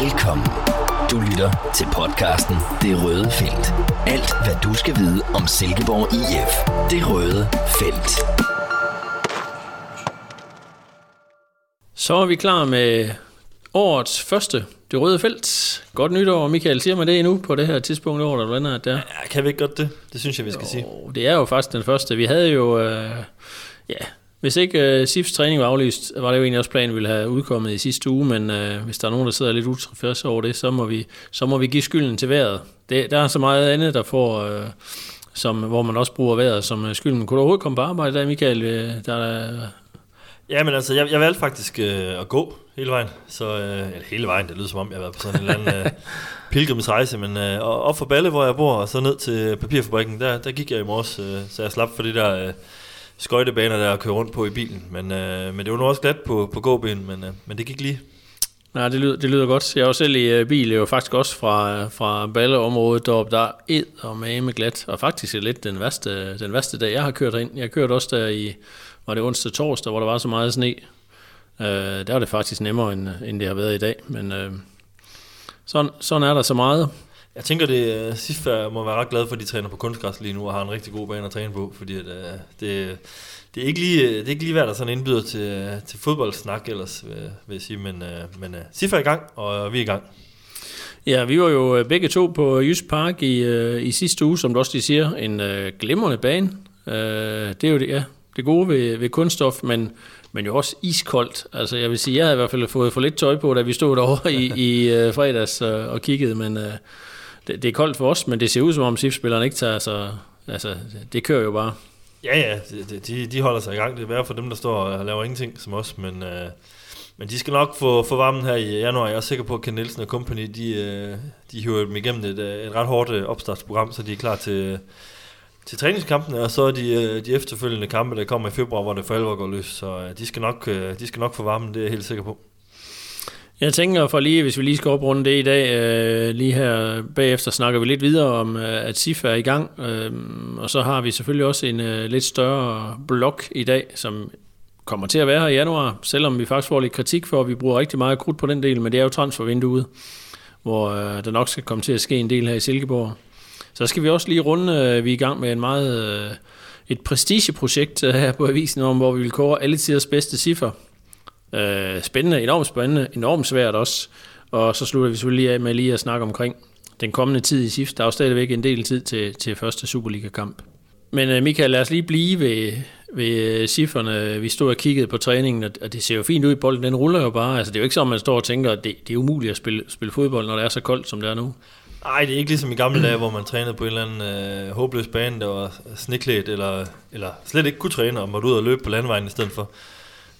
Velkommen. Du lytter til podcasten Det Røde Felt. Alt, hvad du skal vide om Silkeborg IF. Det Røde Felt. Så er vi klar med årets første Det Røde Felt. Godt nytår, Michael. Siger man det endnu på det her tidspunkt over, der blander at der? Ja, kan vi ikke godt det? Det synes jeg, vi skal sige. Og det er jo faktisk den første. Vi havde jo, øh, ja, hvis ikke uh, SIFs træning var aflyst, var det jo egentlig også planen, vi ville have udkommet i sidste uge, men uh, hvis der er nogen, der sidder lidt utilfredse over det, så må, vi, så må vi give skylden til vejret. Det, der er så meget andet, der får, uh, som, hvor man også bruger vejret som uh, skylden. Kunne du overhovedet komme på arbejde der, Michael? Uh, der Ja, men altså, jeg, jeg valgte faktisk øh, at gå hele vejen. Så, øh, eller hele vejen, det lyder som om, jeg har været på sådan en eller anden øh, pilgrimsrejse. Men øh, op for Balle, hvor jeg bor, og så ned til papirfabrikken, der, der gik jeg i morges, øh, så jeg slap for det der øh, skøjtebaner, der at køre rundt på i bilen. Men, øh, men det var nu også glat på, på gåben, men, øh, men det gik lige. Nej, det lyder, det lyder godt. Jeg var selv i uh, bil, jeg var faktisk også fra, øh, fra Balleområdet deroppe, der ed og med glat, og faktisk er lidt den værste, den værste dag, jeg har kørt ind. Jeg kørte også der i, var det onsdag torsdag, hvor der var så meget sne. Uh, der var det faktisk nemmere, end, end det har været i dag, men uh, sådan, sådan er der så meget. Jeg tænker, det uh, sidst må være ret glad for, at de træner på kunstgræs lige nu, og har en rigtig god bane at træne på, fordi at, uh, det, det er ikke lige, det er ikke lige hvad der sådan indbyder til, til fodboldsnak ellers, vil, vil jeg sige, men, uh, men uh, Sif er i gang, og vi er i gang. Ja, vi var jo begge to på Jysk Park i, i sidste uge, som du også lige siger, en uh, glimrende bane. Uh, det er jo det, ja, det gode ved, ved kunststof, men, men jo også iskoldt. Altså jeg vil sige, jeg havde i hvert fald fået for lidt tøj på, da vi stod derovre i, i uh, fredags uh, og kiggede, men uh, det, det er koldt for os, men det ser ud som om SIF-spillerne ikke tager, så altså, det kører jo bare. Ja, ja, de, de holder sig i gang. Det er værre for dem, der står og laver ingenting som os, men, øh, men de skal nok få, få varmen her i januar. Jeg er sikker på, at Ken Nielsen og company, de, øh, de hiver dem igennem et, øh, et ret hårdt øh, opstartsprogram, så de er klar til, til træningskampene, og så de, øh, de efterfølgende kampe, der kommer i februar, hvor det for alvor går løs. Så de skal nok, de skal nok få varmen, det er jeg helt sikker på. Jeg tænker for lige, hvis vi lige skal oprunde det i dag, øh, lige her bagefter snakker vi lidt videre om, øh, at SIF er i gang, øh, og så har vi selvfølgelig også en øh, lidt større blok i dag, som kommer til at være her i januar, selvom vi faktisk får lidt kritik for, at vi bruger rigtig meget krudt på den del, men det er jo transfervinduet, hvor øh, der nok skal komme til at ske en del her i Silkeborg. Så skal vi også lige runde, øh, vi er i gang med en meget, øh, et prestigeprojekt øh, her på avisen, om, hvor vi vil kåre alle tiders bedste cifre. Øh, spændende, enormt spændende, enormt svært også. Og så slutter vi selvfølgelig af med lige at snakke omkring den kommende tid i SIF. Der er jo stadigvæk en del tid til, til første Superliga-kamp. Men øh, Michael, lad os lige blive ved, ved øh, cifrene. Vi stod og kiggede på træningen, og det ser jo fint ud. Bolden den ruller jo bare. Altså, det er jo ikke sådan, man står og tænker, at det, det er umuligt at spille, spille fodbold, når det er så koldt, som det er nu. Nej, det er ikke ligesom i gamle dage, hvor man trænede på en eller anden øh, håbløs bane, der var sneklædt, eller, eller slet ikke kunne træne, og måtte ud og løbe på landvejen i stedet for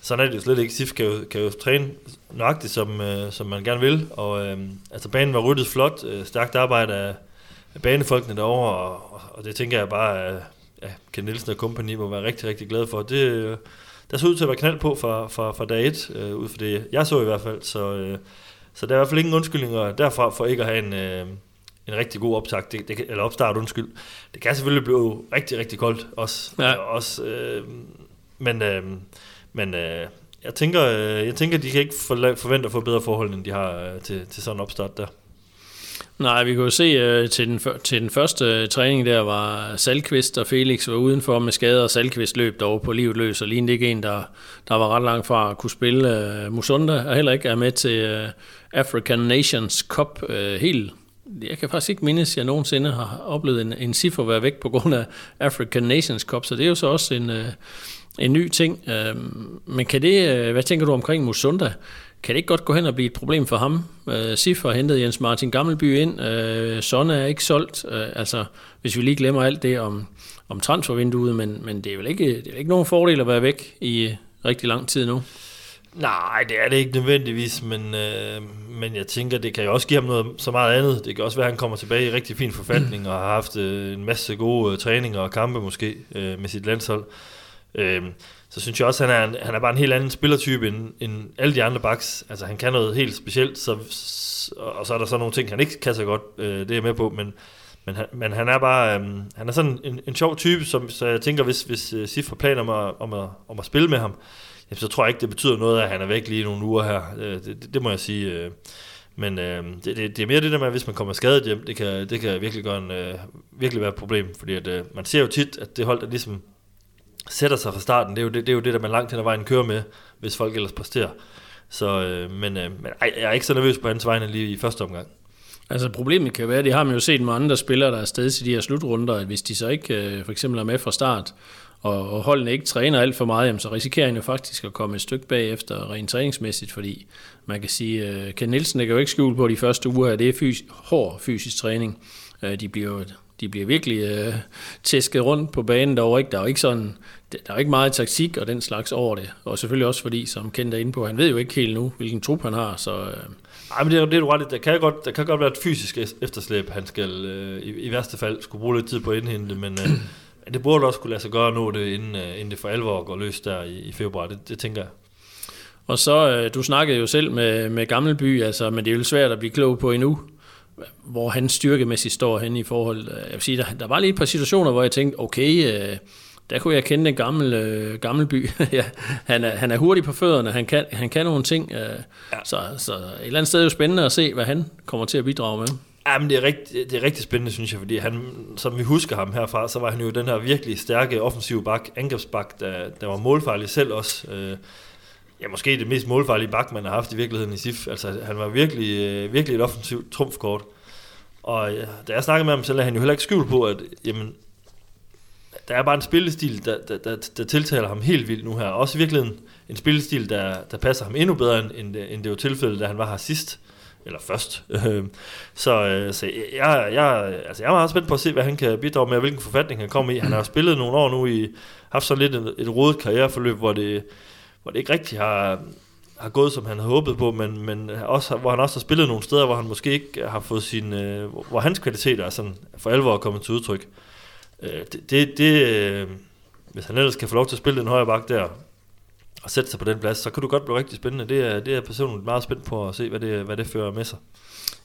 sådan er det jo slet ikke. SIF kan jo, kan jo træne nøjagtigt, som, øh, som man gerne vil. Og øh, altså, banen var ryddet flot, øh, stærkt arbejde af, af banefolkene derovre, og, og det tænker jeg bare, at ja, Ken Nielsen og kompagni må være rigtig, rigtig glade for. Det, øh, der så ud til at være knald på fra, fra, fra dag 1, øh, ud fra det jeg så i hvert fald. Så, øh, så der er i hvert fald ingen undskyldninger derfra for ikke at have en, øh, en rigtig god optag, det, det, eller opstart, undskyld. Det kan selvfølgelig blive rigtig, rigtig koldt også. Ja. også øh, men... Øh, men øh, jeg, tænker, øh, jeg tænker, de kan ikke forvente at få bedre forhold, end de har øh, til, til sådan en opstart der. Nej, vi kunne jo se øh, til, den, til den første øh, træning der var Salkvist og Felix var udenfor med skader, og Salkvist løb dog på livet løs, og lignede ikke en, der, der var ret langt fra at kunne spille. Øh, Musunda og heller ikke er med til øh, African Nations Cup øh, helt jeg kan faktisk ikke mindes, at jeg nogensinde har oplevet en, en cifre være væk på grund af African Nations Cup, så det er jo så også en, øh, en ny ting. Øh, men kan det, øh, hvad tænker du omkring Musunda? Kan det ikke godt gå hen og blive et problem for ham? Øh, Sif har hentet Jens Martin Gammelby ind. Øh, Sonne er ikke solgt. Øh, altså, hvis vi lige glemmer alt det om, om transfervinduet, men, men det er vel ikke, det er ikke nogen fordel at være væk i rigtig lang tid nu. Nej, det er det ikke nødvendigvis, men, øh, men jeg tænker, det kan jo også give ham noget så meget andet. Det kan også være, at han kommer tilbage i rigtig fin forfatning og har haft øh, en masse gode øh, træninger og kampe måske øh, med sit landshold. Øh, Øhm, så synes jeg også, at han er, han er bare en helt anden spillertype end, end alle de andre backs. Altså han kan noget helt specielt, så, og så er der så nogle ting, han ikke kan så godt, øh, det er jeg med på, men, men, han, men han er bare, øh, han er sådan en, en sjov type, som, så jeg tænker, hvis, hvis øh, Sif har planer om at, om, at, om at spille med ham, jamen, så tror jeg ikke, det betyder noget, at han er væk lige nogle uger her. Øh, det, det, det må jeg sige. Øh. Men øh, det, det, det er mere det der med, at hvis man kommer skadet hjem, det kan, det kan virkelig, gøre en, øh, virkelig være et problem, fordi at, øh, man ser jo tit, at det hold, der ligesom sætter sig fra starten, det er jo det, det, er jo det der man langt hen ad vejen kører med, hvis folk ellers præsterer. Så, øh, men, øh, men ej, jeg er ikke så nervøs på hans vegne lige i første omgang. Altså problemet kan være, det har man jo set med andre spillere, der er afsted til de her slutrunder, at hvis de så ikke øh, for eksempel er med fra start, og, og holdene ikke træner alt for meget, jamen, så risikerer han jo faktisk at komme et stykke bagefter rent træningsmæssigt, fordi man kan sige, øh, Ken Nielsen kan jo ikke skjule på de første uger, at det er fys- hård fysisk træning. Øh, de bliver jo de bliver virkelig øh, tæsket rundt på banen derovre. Ikke? Der er jo ikke sådan, der er ikke meget taktik og den slags over det. Og selvfølgelig også fordi, som Kent er inde på, han ved jo ikke helt nu, hvilken trup han har. Så, øh. Ej, men det er, det er du ret. Der kan, godt, der kan godt være et fysisk efterslæb, han skal øh, i, i, værste fald skulle bruge lidt tid på at indhente, men øh, det burde også kunne lade sig gøre at nå det, inden, øh, inden det for alvor går løs der i, i februar. Det, det tænker jeg. Og så, øh, du snakkede jo selv med, med Gammelby, altså, men det er jo svært at blive klog på endnu hvor han styrkemæssigt står hen i forhold. Jeg vil sige, der, der var lige et par situationer, hvor jeg tænkte, okay, øh, der kunne jeg kende den gamle, øh, gamle by. ja, han, er, han er hurtig på fødderne, han kan, han kan nogle ting, øh, ja. så, så et eller andet sted er jo spændende at se, hvad han kommer til at bidrage med. Ja, men det er, rigt, det er rigtig spændende, synes jeg, fordi han, som vi husker ham herfra, så var han jo den her virkelig stærke offensive bak, angrebsbak, der, der var målfarlig selv også. Øh, ja, måske det mest målfarlige bak, man har haft i virkeligheden i SIF. Altså, han var virkelig, øh, virkelig et offensivt trumfkort. Og ja, da jeg snakkede med ham, så lagde han jo heller ikke skjul på, at jamen, der er bare en spillestil, der, der, der, der tiltaler ham helt vildt nu her. Også i virkeligheden en spillestil, der, der passer ham endnu bedre, end, end det var tilfældet, da han var her sidst. Eller først. så øh, så jeg, jeg, altså jeg er meget spændt på at se, hvad han kan bidrage med, og hvilken forfatning han kommer i. Han har spillet nogle år nu i, haft sådan lidt et, et rodet karriereforløb, hvor det, hvor det ikke rigtig har, har gået, som han havde håbet på, men, men også, hvor han også har spillet nogle steder, hvor han måske ikke har fået sin, øh, hvor hans kvaliteter er sådan for alvor kommet til udtryk. Øh, det, det, det øh, hvis han ellers kan få lov til at spille den højre bak der, og sætte sig på den plads, så kan du godt blive rigtig spændende. Det er, det er personligt meget spændt på at se, hvad det, hvad det fører med sig.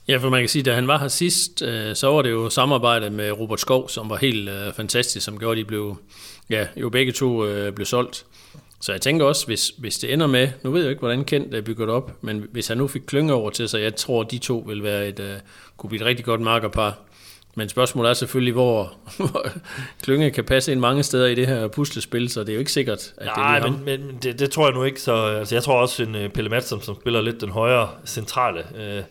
Ja, for man kan sige, at da han var her sidst, øh, så var det jo samarbejdet med Robert Skov, som var helt øh, fantastisk, som gjorde, at de blev, ja, jo begge to øh, blev solgt. Så jeg tænker også, hvis, hvis det ender med, nu ved jeg ikke, hvordan Kent er bygget op, men hvis han nu fik Klynge over til sig, jeg tror, de to vil være et, uh, kunne blive et rigtig godt markerpar. Men spørgsmålet er selvfølgelig, hvor, hvor Klynge kan passe ind mange steder i det her puslespil, så det er jo ikke sikkert, at Nej, det er men, men det, det tror jeg nu ikke. Så, altså, jeg tror også, en uh, Pelle Madsen, som spiller lidt den højere centrale uh,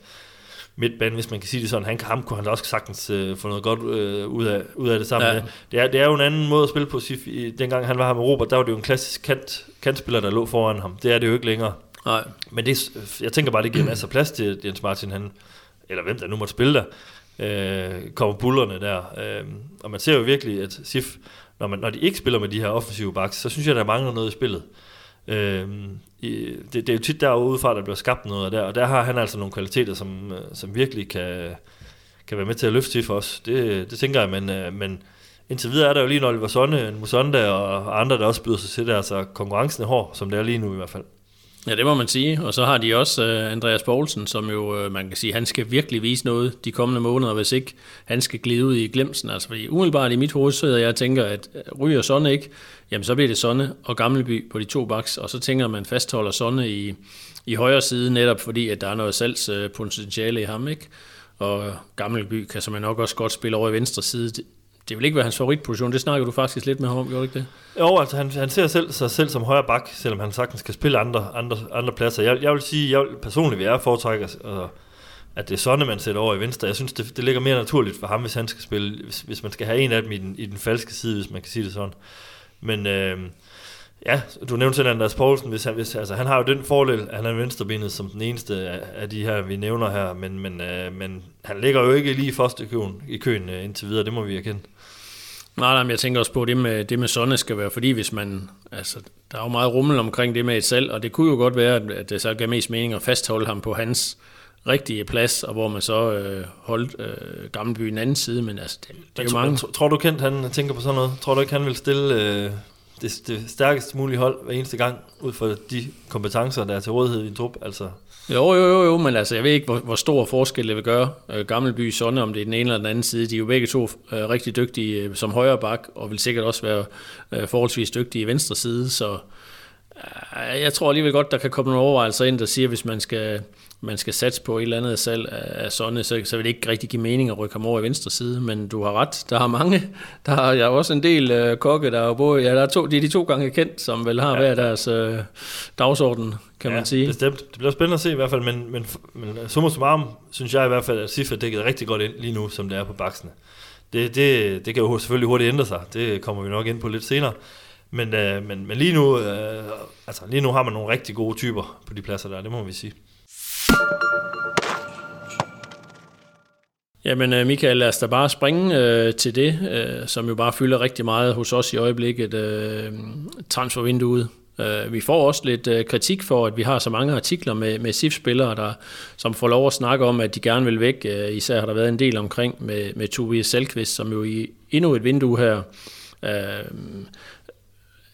midtbane, hvis man kan sige det sådan. Han, ham kunne han også sagtens øh, få noget godt øh, ud, af, ud af det sammen ja. med. Det er, det er jo en anden måde at spille på. Sif. Dengang han var her med Robert, der var det jo en klassisk kant, kantspiller, der lå foran ham. Det er det jo ikke længere. Nej. Men det, jeg tænker bare, det giver masser af plads til Jens Martin, han, eller hvem der nu måtte spille der, øh, kommer bullerne der. Øh, og man ser jo virkelig, at Sif, når, man, når de ikke spiller med de her offensive backs, så synes jeg, der mangler noget i spillet. Øh, i, det, det er jo tit derudefra, der bliver skabt noget der, og der har han altså nogle kvaliteter, som, øh, som virkelig kan, kan være med til at løfte for os. Det, det tænker jeg, men, øh, men indtil videre er der jo lige en Oliver Sonne, en Musonda og andre, der også byder sig til der, så altså, konkurrencen er hård, som det er lige nu i hvert fald. Ja, det må man sige. Og så har de også uh, Andreas Poulsen, som jo, uh, man kan sige, han skal virkelig vise noget de kommende måneder, hvis ikke han skal glide ud i glemsen. Altså, fordi umiddelbart i mit hoved sidder jeg og tænker, at øh, ryger Sonne ikke, jamen så bliver det Sonne og Gamleby på de to baks, og så tænker man fastholder Sonne i, i højre side, netop fordi, at der er noget salgspotentiale i ham, ikke? Og Gammelby kan man nok også godt spille over i venstre side det vil ikke være hans favoritposition. Det snakker du faktisk lidt med ham om, gjorde du ikke det? Jo, altså han, han ser selv, sig selv som højre bak, selvom han sagtens kan spille andre, andre, andre pladser. Jeg, jeg vil sige, jeg vil, personligt vil jeg foretrække, altså, at det er sådan, man sætter over i venstre. Jeg synes, det, det ligger mere naturligt for ham, hvis han skal spille, hvis, hvis man skal have en af dem i den, i den falske side, hvis man kan sige det sådan. Men øh, ja, du nævnte selv Anders Poulsen, hvis han, hvis, altså, han har jo den fordel, at han er venstrebenet som den eneste af, af de her, vi nævner her, men, men, øh, men han ligger jo ikke lige i første køen, i køen øh, indtil videre, det må vi erkende. Nej, nej, men jeg tænker også på, at det med, det med Sonne skal være, fordi hvis man, altså, der er jo meget rummel omkring det med et salg, og det kunne jo godt være, at det så gav mest mening at fastholde ham på hans rigtige plads, og hvor man så øh, holdt øh, Gammelby i den anden side, men altså, det, det er jo mange... Tror, tror du kendt, han tænker på sådan noget? Tror du ikke, han vil stille øh, det, det stærkest mulige hold hver eneste gang, ud fra de kompetencer, der er til rådighed i en trup? Altså, jo, jo, jo, jo, men altså, jeg ved ikke, hvor, hvor stor forskel det vil gøre. Øh, Gammelby Sonne, om det er den ene eller den anden side, de er jo begge to øh, rigtig dygtige øh, som højre bak, og vil sikkert også være øh, forholdsvis dygtige i venstre side, så øh, Jeg tror alligevel godt, der kan komme nogle overvejelser ind, der siger, hvis man skal, man skal satse på et eller andet salg af Sonne, så, så vil det ikke rigtig give mening at rykke ham over i venstre side, men du har ret. Der er mange. Der er jeg også en del uh, kokke, der er både, ja, der er to, de er de to gange kendt, som vel har ja. hver deres uh, dagsorden, kan ja, man sige. bestemt. Det bliver spændende at se i hvert fald, men, men, men summa summarum, synes jeg i hvert fald, at Sif er dækket rigtig godt ind lige nu, som det er på baksene. Det, det, det kan jo selvfølgelig hurtigt ændre sig. Det kommer vi nok ind på lidt senere. Men, øh, men, men lige, nu, øh, altså, lige nu har man nogle rigtig gode typer på de pladser der, det må vi sige. Jamen øh, Michael, lad os da bare springe øh, til det, øh, som jo bare fylder rigtig meget hos os i øjeblikket, øh, transfervinduet. Øh, vi får også lidt øh, kritik for, at vi har så mange artikler med, med SIF-spillere, der, som får lov at snakke om, at de gerne vil væk. Øh, især har der været en del omkring med, med Tobias Selkvist, som jo i endnu et vindue her øh,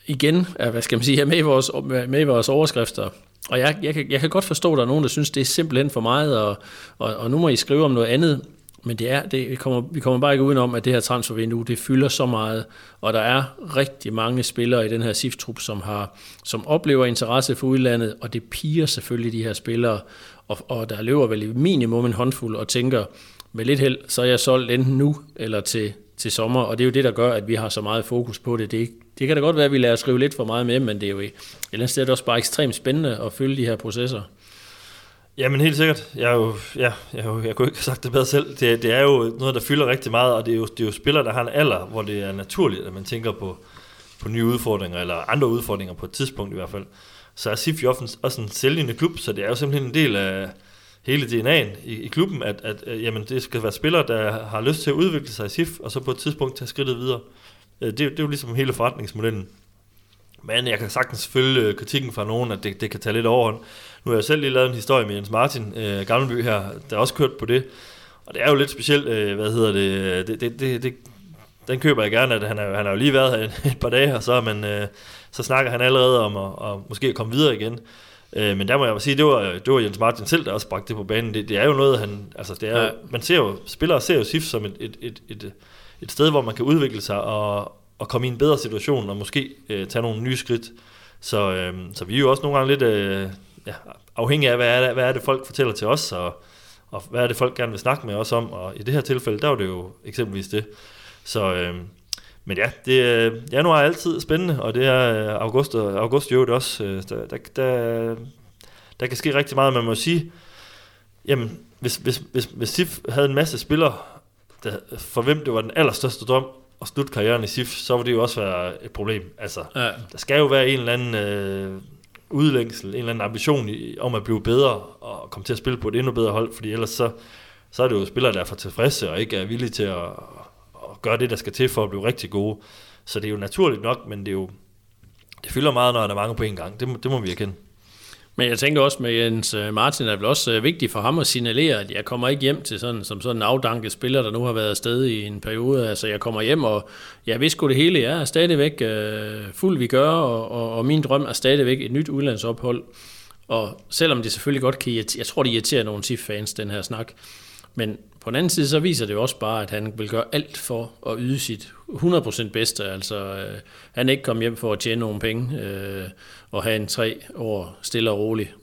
igen hvad skal man sige, er med i vores, med i vores overskrifter. Og jeg, jeg, kan, jeg kan godt forstå, at der er nogen, der synes, det er simpelthen for meget, og, og, og nu må I skrive om noget andet. Men det er, det, vi, kommer, vi kommer bare ikke udenom, at det her transfervindue, det fylder så meget, og der er rigtig mange spillere i den her SIF-trup, som, har, som oplever interesse for udlandet, og det piger selvfølgelig de her spillere, og, og der løber vel i minimum en håndfuld og tænker, med lidt held, så er jeg solgt enten nu eller til, til sommer, og det er jo det, der gør, at vi har så meget fokus på det. Det, det kan da godt være, at vi lader skrive lidt for meget med, men det er jo et eller andet sted også bare ekstremt spændende at følge de her processer. Jamen helt sikkert. Jeg, er jo, ja, jeg, er jo, jeg kunne ikke have sagt det bedre selv. Det, det er jo noget, der fylder rigtig meget, og det er, jo, det er jo spillere, der har en alder, hvor det er naturligt, at man tænker på, på nye udfordringer, eller andre udfordringer på et tidspunkt i hvert fald. Så er SIF jo også en sælgende klub, så det er jo simpelthen en del af hele DNA'en i, i klubben, at, at øh, jamen, det skal være spillere, der har lyst til at udvikle sig i SIF, og så på et tidspunkt tage skridtet videre. Øh, det, det er jo ligesom hele forretningsmodellen. Men jeg kan sagtens følge kritikken fra nogen, at det, det kan tage lidt overhånd. Nu har jeg selv lige lavet en historie med Jens Martin, øh, Gammelby her, der også kørt på det. Og det er jo lidt specielt, øh, hvad hedder det, det, det, det, det den køber jeg gerne, at han, er, han har jo lige været her et, et par dage, og så, men, øh, så snakker han allerede om at, at måske komme videre igen. Øh, men der må jeg sige, det var, det var Jens Martin selv, der også bragte det på banen. Det, det er jo noget, han, altså det er, ja. man ser jo, spillere ser jo SIF som et, et, et, et, et sted, hvor man kan udvikle sig og, og komme i en bedre situation, og måske øh, tage nogle nye skridt. Så, øh, så vi er jo også nogle gange lidt øh, ja, afhængige af, hvad er, det, hvad er det, folk fortæller til os, og, og hvad er det, folk gerne vil snakke med os om. Og i det her tilfælde, der var det jo eksempelvis det. Så, øh, men ja, det, øh, januar er altid spændende, og det er øh, august, og august jo det også. Øh, der, der, der, der kan ske rigtig meget, man må sige, jamen, hvis, hvis, hvis, hvis SIF havde en masse spillere, der, for hvem det var den allerstørste drøm at slutte karrieren i SIF, så ville det jo også være et problem. Altså, ja. Der skal jo være en eller anden øh, udlængsel, en eller anden ambition i, om at blive bedre og komme til at spille på et endnu bedre hold, fordi ellers så, så er det jo spillere, der er for tilfredse og ikke er villige til at, at gøre det, der skal til for at blive rigtig gode. Så det er jo naturligt nok, men det er jo det fylder meget, når der er mange på en gang. Det, det må vi erkende. Men jeg tænker også med Jens øh, Martin, er det vel også øh, vigtigt for ham at signalere, at jeg kommer ikke hjem til sådan, som sådan en afdanket spiller, der nu har været afsted i en periode. Altså jeg kommer hjem, og jeg vidste sgu det hele. Jeg er stadigvæk øh, fuld vi gør, og, og, og min drøm er stadigvæk et nyt udlandsophold. Og selvom det selvfølgelig godt kan irritere, jeg tror det irriterer nogle TIF-fans, den her snak, men på den anden side, så viser det jo også bare, at han vil gøre alt for at yde sit 100% bedste. Altså, øh, han er ikke kommet hjem for at tjene nogle penge øh, og have en tre år stille og rolig.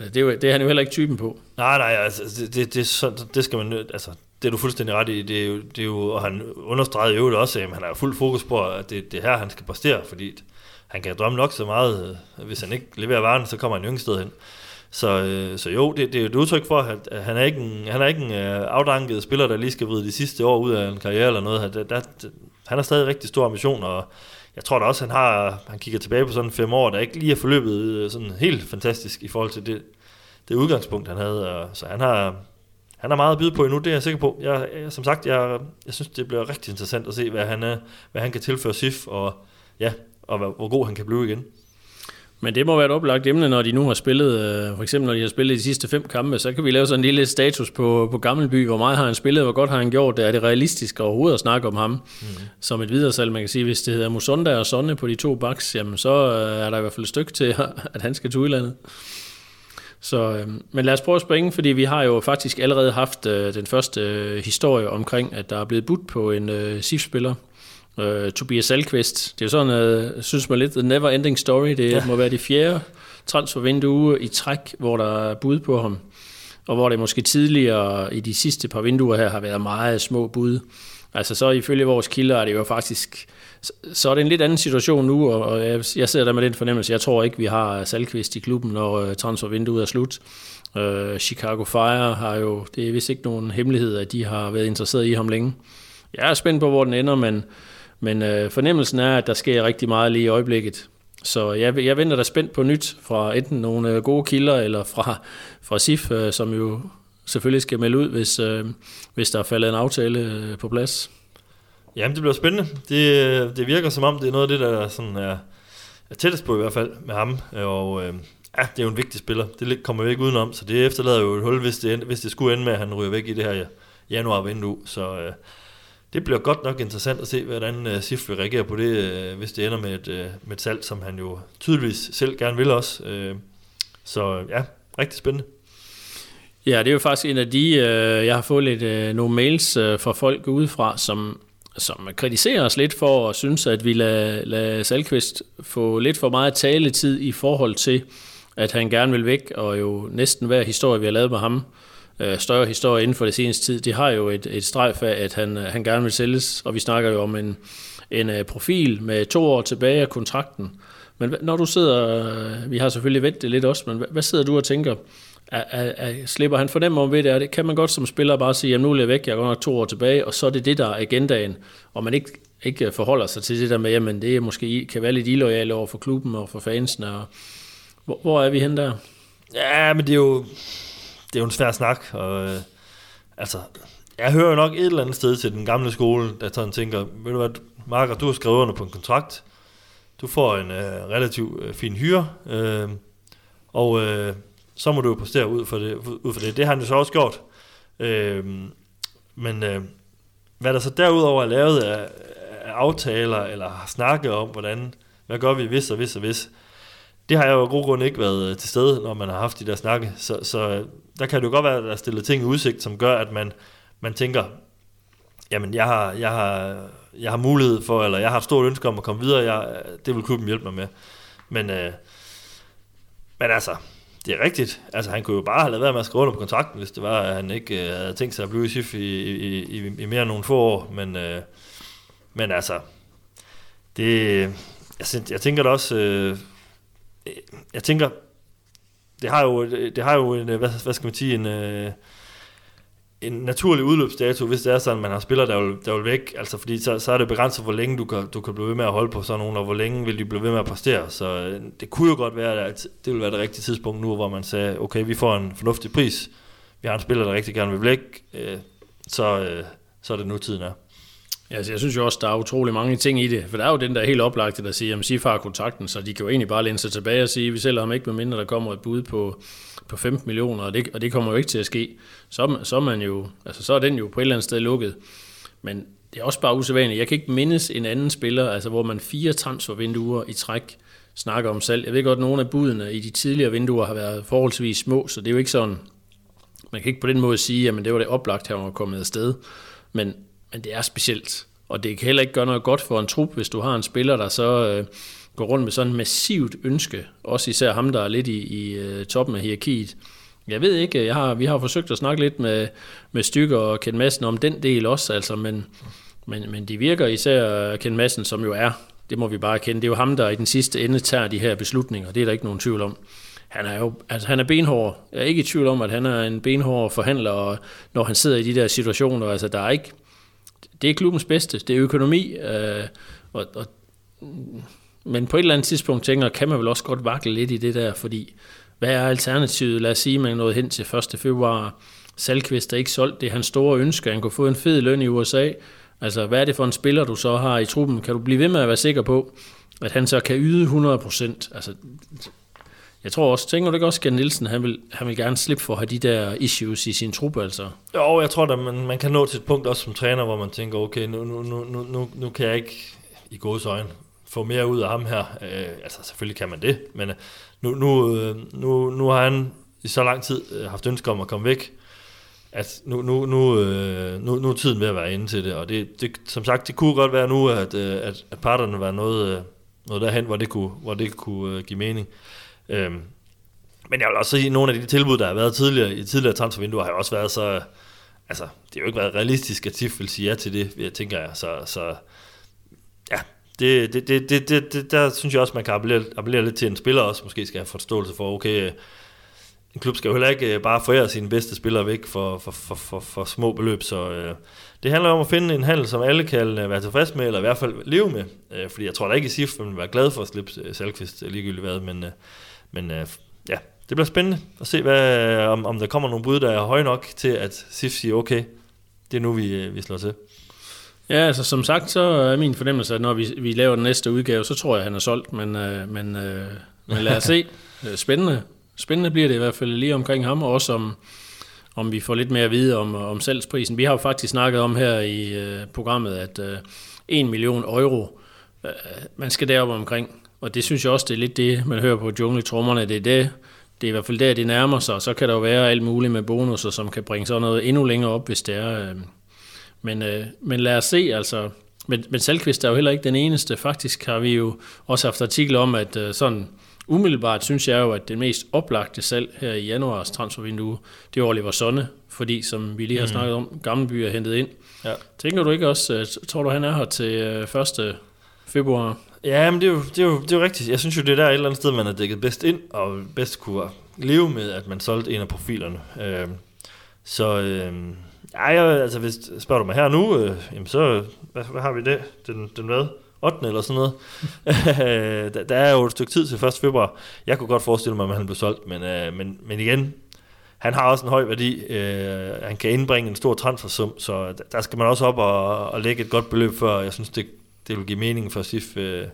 Øh, det, er jo, det er han jo heller ikke typen på. Nej, nej, altså, det, det, det, det skal man... Altså, det er du fuldstændig ret i. Det er jo, det er jo, og han understregede jo det også, at han har fuld fokus på, at det, det er her, han skal præstere, fordi han kan drømme nok så meget. Øh, hvis han ikke leverer varen, så kommer han jo sted hen. Så, øh, så jo, det, det er et udtryk for, at han er ikke en, han er ikke en øh, afdanket spiller, der lige skal vride de sidste år ud af en karriere eller noget. Der, der, han har stadig rigtig store ambitioner, og jeg tror da også, han har, han kigger tilbage på sådan fem år, der ikke lige er forløbet øh, sådan helt fantastisk i forhold til det, det udgangspunkt, han havde. Så han har, han har meget at byde på endnu, det er jeg sikker på. Jeg, jeg, som sagt, jeg, jeg synes, det bliver rigtig interessant at se, hvad han, hvad han kan tilføre SIF, og, ja, og hvor, hvor god han kan blive igen. Men det må være et oplagt emne, når de nu har spillet, øh, for eksempel når de har spillet de sidste fem kampe, så kan vi lave sådan en lille status på, på Gammelby, hvor meget har han spillet, hvor godt har han gjort det, er det realistisk overhovedet at snakke om ham mm. som et videresalg, man kan sige, hvis det hedder Musonda og Sonne på de to baks, jamen så øh, er der i hvert fald et stykke til, at han skal til udlandet. Så, øh, men lad os prøve at springe, fordi vi har jo faktisk allerede haft den første historie omkring, at der er blevet budt på en SIF-spiller, Øh, Tobias Salkvist, det er sådan, øh, synes man lidt, the never ending story. Det ja. må være de fjerde transfervindue i træk, hvor der er bud på ham. Og hvor det måske tidligere i de sidste par vinduer her har været meget små bud. Altså så ifølge vores kilder er det jo faktisk, så er det en lidt anden situation nu, og jeg, jeg sidder der med den fornemmelse, jeg tror ikke, vi har Salkvist i klubben, når øh, transfervinduet er slut. Uh, Chicago Fire har jo, det er vist ikke nogen hemmelighed, at de har været interesseret i ham længe. Jeg er spændt på, hvor den ender, men, men øh, fornemmelsen er, at der sker rigtig meget lige i øjeblikket. Så jeg, jeg venter da spændt på nyt fra enten nogle øh, gode kilder, eller fra, fra SIF, øh, som jo selvfølgelig skal melde ud, hvis, øh, hvis der er faldet en aftale øh, på plads. Jamen, det bliver spændende. Det, øh, det virker som om, det er noget af det, der sådan er, er tættest på i hvert fald med ham. Og øh, ja, det er jo en vigtig spiller. Det kommer vi ikke udenom, så det efterlader jo et hul, hvis det, hvis det skulle ende med, at han ryger væk i det her januar-vindue. Så øh, det bliver godt nok interessant at se, hvordan uh, Sif vil reagere på det, uh, hvis det ender med et, uh, med et salg, som han jo tydeligvis selv gerne vil også. Uh, så ja, rigtig spændende. Ja, det er jo faktisk en af de, uh, jeg har fået lidt uh, nogle mails uh, fra folk udefra, som som kritiserer os lidt for og synes, at vi lader, lad Salkvist få lidt for meget taletid i forhold til, at han gerne vil væk, og jo næsten hver historie, vi har lavet med ham, øh, Øh, større historie inden for det seneste tid, det har jo et, et strejf af, at han, øh, han gerne vil sælges, og vi snakker jo om en, en øh, profil med to år tilbage af kontrakten. Men når du sidder, øh, vi har selvfølgelig ventet lidt også, men hvad sidder du og tænker, er, er, er, slipper han fornemme om ved det? Er det? Kan man godt som spiller bare sige, jamen nu er jeg væk, jeg går nok to år tilbage, og så er det det, der er agendaen, og man ikke, ikke forholder sig til det der med, jamen det er måske kan være lidt illoyal over for klubben og for fansene, og hvor, hvor er vi hen der? Ja, men det er jo, det er jo en svær snak, og øh, altså, jeg hører jo nok et eller andet sted til den gamle skole, der sådan tænker, ved du hvad, Marker, du har skrevet under på en kontrakt, du får en øh, relativt øh, fin hyre, øh, og øh, så må du jo præstere ud for det. Ud for det. det har han jo så også gjort. Øh, men øh, hvad der så derudover er lavet af, af aftaler, eller har snakket om, hvordan, hvad gør vi hvis og hvis og hvis, det har jeg jo af god grund ikke været øh, til stede, når man har haft de der snakke. Så, så der kan det jo godt være, at der er stillet ting i udsigt, som gør, at man, man tænker, jamen jeg har, jeg, har, jeg har mulighed for, eller jeg har et stort ønske om at komme videre, jeg, det vil klubben hjælpe mig med. Men, øh, men altså, det er rigtigt. Altså, han kunne jo bare have lavet være med at skrive under på kontrakten, hvis det var, at han ikke øh, havde tænkt sig at blive i SIF i, i, i, i mere end nogle få år. Men, øh, men altså, det, jeg, jeg tænker da også, øh, jeg tænker, det har jo, øh, det har jo en, øh, hvad, hvad skal man sige, en, øh, en naturlig udløbsdato, hvis det er sådan, at man har spillere, der vil, der vil væk. Altså, fordi så, så er det begrænset, hvor længe du kan, du kan blive ved med at holde på sådan nogen, og hvor længe vil de blive ved med at præstere. Så det kunne jo godt være, at det ville være det rigtige tidspunkt nu, hvor man sagde, okay, vi får en fornuftig pris. Vi har en spiller, der rigtig gerne vil væk. Øh, så, øh, så er det nu tiden er. Altså, jeg synes jo også, der er utrolig mange ting i det, for der er jo den der helt oplagte, der siger, at SIFA har kontakten, så de kan jo egentlig bare læne sig tilbage og sige, at vi sælger ham ikke, med mindre der kommer et bud på, på 15 millioner, og det, og det kommer jo ikke til at ske. Så, så, er man jo, altså, så er den jo på et eller andet sted lukket. Men det er også bare usædvanligt. Jeg kan ikke mindes en anden spiller, altså hvor man fire transfervinduer i træk snakker om salg. Jeg ved godt, at nogle af budene i de tidligere vinduer har været forholdsvis små, så det er jo ikke sådan, man kan ikke på den måde sige, at det var det oplagt, her var kommet afsted. Men men det er specielt. Og det kan heller ikke gøre noget godt for en trup, hvis du har en spiller, der så øh, går rundt med sådan et massivt ønske. Også især ham, der er lidt i, i uh, toppen af hierarkiet. Jeg ved ikke, jeg har, vi har forsøgt at snakke lidt med, med Stykker og Ken Madsen om den del også, altså, men, men, men de virker især øh, Ken Madsen, som jo er, det må vi bare kende, det er jo ham, der i den sidste ende tager de her beslutninger, det er der ikke nogen tvivl om. Han er jo altså han er benhård. Jeg er ikke i tvivl om, at han er en benhård forhandler, og når han sidder i de der situationer, altså der er ikke, det er klubbens bedste, det er økonomi, øh, og, og, men på et eller andet tidspunkt tænker kan man vel også godt vakle lidt i det der, fordi hvad er alternativet? Lad os sige, at man nåede hen til 1. februar, Salkvist er ikke solgt, det er hans store ønske, han kunne få en fed løn i USA, altså hvad er det for en spiller, du så har i truppen? Kan du blive ved med at være sikker på, at han så kan yde 100%? Altså, jeg tror også, tænker du ikke også, at Nielsen, han vil, han vil gerne slippe for at have de der issues i sin truppe, altså? Jo, jeg tror, da, man, man kan nå til et punkt også som træner, hvor man tænker, okay, nu, nu, nu, nu, nu kan jeg ikke i gode øjne få mere ud af ham her. Øh, altså, selvfølgelig kan man det, men øh, nu, nu, øh, nu, nu har han i så lang tid øh, haft ønske om at komme væk. at nu, nu, nu, nu, nu er tiden ved at være inde til det, og det, det, som sagt, det kunne godt være nu, at, at, at parterne var noget, noget derhen, hvor det kunne, hvor det kunne give mening. Øhm, men jeg vil også sige, at nogle af de tilbud, der har været tidligere i tidligere transfervinduer, har jo også været så... Altså, det har jo ikke været realistisk, at TIF vil sige ja til det, jeg tænker jeg. Så, så ja, det, det, det, det, det, det, der synes jeg også, man kan appellere, appellere lidt til en spiller også, måske skal have forståelse for, okay, en klub skal jo heller ikke øh, bare forære sine bedste spillere væk for, for, for, for, for små beløb, så øh, det handler om at finde en handel, som alle kan øh, være tilfredse med, eller i hvert fald leve med, øh, fordi jeg tror da ikke, at SIF vil være glad for at slippe øh, Salkvist ligegyldigt hvad, men, øh, men øh, ja, det bliver spændende at se, hvad, om, om der kommer nogle bud, der er høje nok til, at SIF siger, okay, det er nu, vi, vi slår til. Ja, altså som sagt, så er min fornemmelse, at når vi, vi laver den næste udgave, så tror jeg, at han er solgt, men, øh, men, øh, men lad os se. Spændende. Spændende bliver det i hvert fald lige omkring ham, og også om, om vi får lidt mere at vide om, om salgsprisen. Vi har jo faktisk snakket om her i øh, programmet, at øh, 1 million euro, øh, man skal derop omkring, og det synes jeg også, det er lidt det, man hører på jungle det er det, det er i hvert fald der, det nærmer sig, og så kan der jo være alt muligt med bonusser, som kan bringe sådan noget endnu længere op, hvis det er. Øh, men, øh, men lad os se, altså, men, men Salkvist er jo heller ikke den eneste. Faktisk har vi jo også haft artikler om, at øh, sådan umiddelbart synes jeg jo, at det mest oplagte salg her i januars transfervindue, det er Oliver Sonne, fordi som vi lige har mm. snakket om, Gammelby er hentet ind. Ja. Tænker du ikke også, tror du han er her til 1. februar? Ja, men det er, jo, det, er jo, det er jo rigtigt. Jeg synes jo, det er der et eller andet sted, man er dækket bedst ind, og bedst kunne leve med, at man solgte en af profilerne. Øh, så øh, ej, altså, hvis spørger du mig her nu, øh, jamen så, hvad, hvad har vi det? Den, den hvad? 8. eller sådan noget. Øh, der, der er jo et stykke tid til 1. februar. Jeg kunne godt forestille mig, at han blev solgt, men, øh, men, men igen, han har også en høj værdi. Øh, han kan indbringe en stor transfersum, så der skal man også op og, og lægge et godt beløb før. Jeg synes, det, det vil give mening for SIF øh,